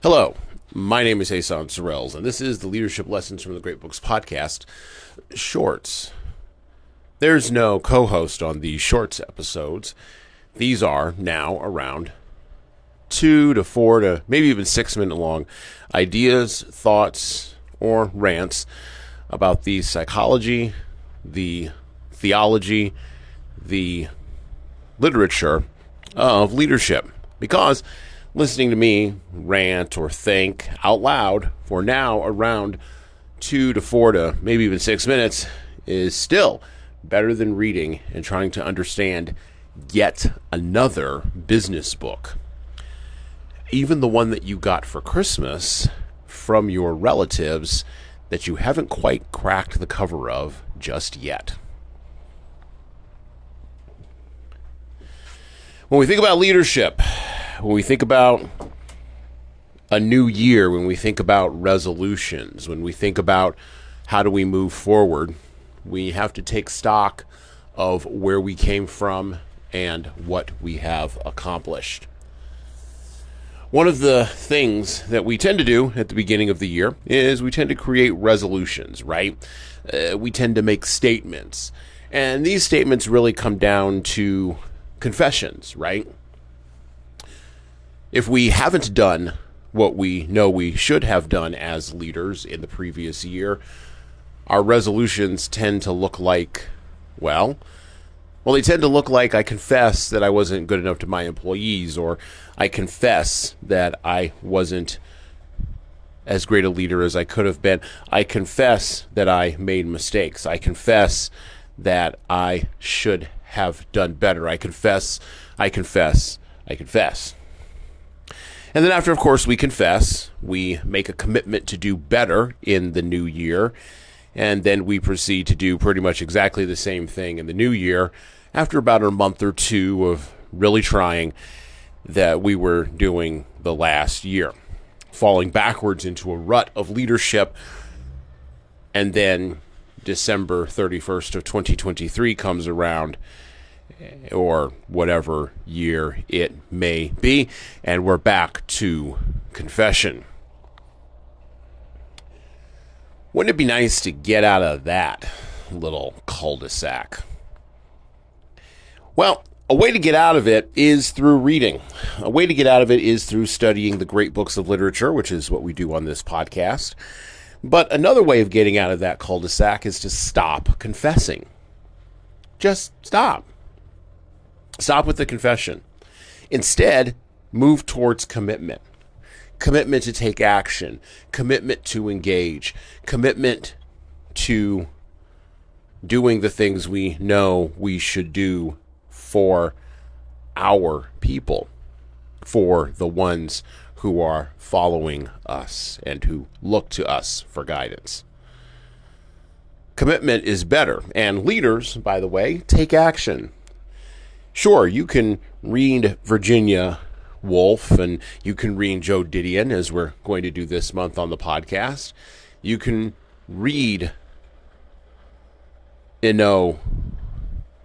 Hello, my name is Jesan Sorrells, and this is the Leadership Lessons from the Great Books podcast, Shorts. There's no co host on these Shorts episodes. These are now around two to four to maybe even six minute long ideas, thoughts, or rants about the psychology, the theology, the literature of leadership. Because listening to me rant or think out loud for now around two to four to maybe even six minutes is still better than reading and trying to understand yet another business book. Even the one that you got for Christmas from your relatives that you haven't quite cracked the cover of just yet. When we think about leadership, when we think about a new year, when we think about resolutions, when we think about how do we move forward, we have to take stock of where we came from and what we have accomplished. One of the things that we tend to do at the beginning of the year is we tend to create resolutions, right? Uh, we tend to make statements. And these statements really come down to confessions, right? If we haven't done what we know we should have done as leaders in the previous year, our resolutions tend to look like, well, well, they tend to look like I confess that I wasn't good enough to my employees, or I confess that I wasn't as great a leader as I could have been. I confess that I made mistakes. I confess that I should have done better. I confess, I confess, I confess. And then, after, of course, we confess, we make a commitment to do better in the new year. And then we proceed to do pretty much exactly the same thing in the new year after about a month or two of really trying that we were doing the last year, falling backwards into a rut of leadership. And then December 31st of 2023 comes around or whatever year it may be. And we're back to confession. Wouldn't it be nice to get out of that little cul de sac? Well, a way to get out of it is through reading. A way to get out of it is through studying the great books of literature, which is what we do on this podcast. But another way of getting out of that cul de sac is to stop confessing. Just stop. Stop with the confession. Instead, move towards commitment. Commitment to take action, commitment to engage, commitment to doing the things we know we should do for our people, for the ones who are following us and who look to us for guidance. Commitment is better, and leaders, by the way, take action sure, you can read Virginia Woolf and you can read Joan Didion, as we're going to do this month on the podcast. You can read Inazo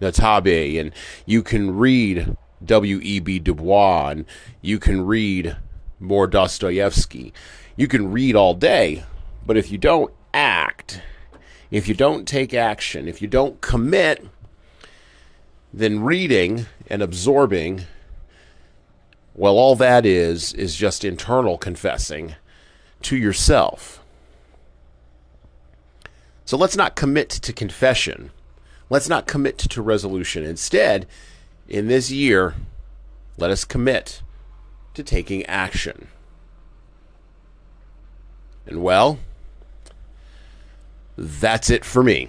Nitobe and you can read W.E.B. Du Bois and you can read more Dostoevsky. You can read all day, but if you don't act, if you don't take action, if you don't commit, then reading and absorbing, well, all that is, is just internal confessing to yourself. So let's not commit to confession. Let's not commit to resolution. Instead, in this year, let us commit to taking action. And well, that's it for me.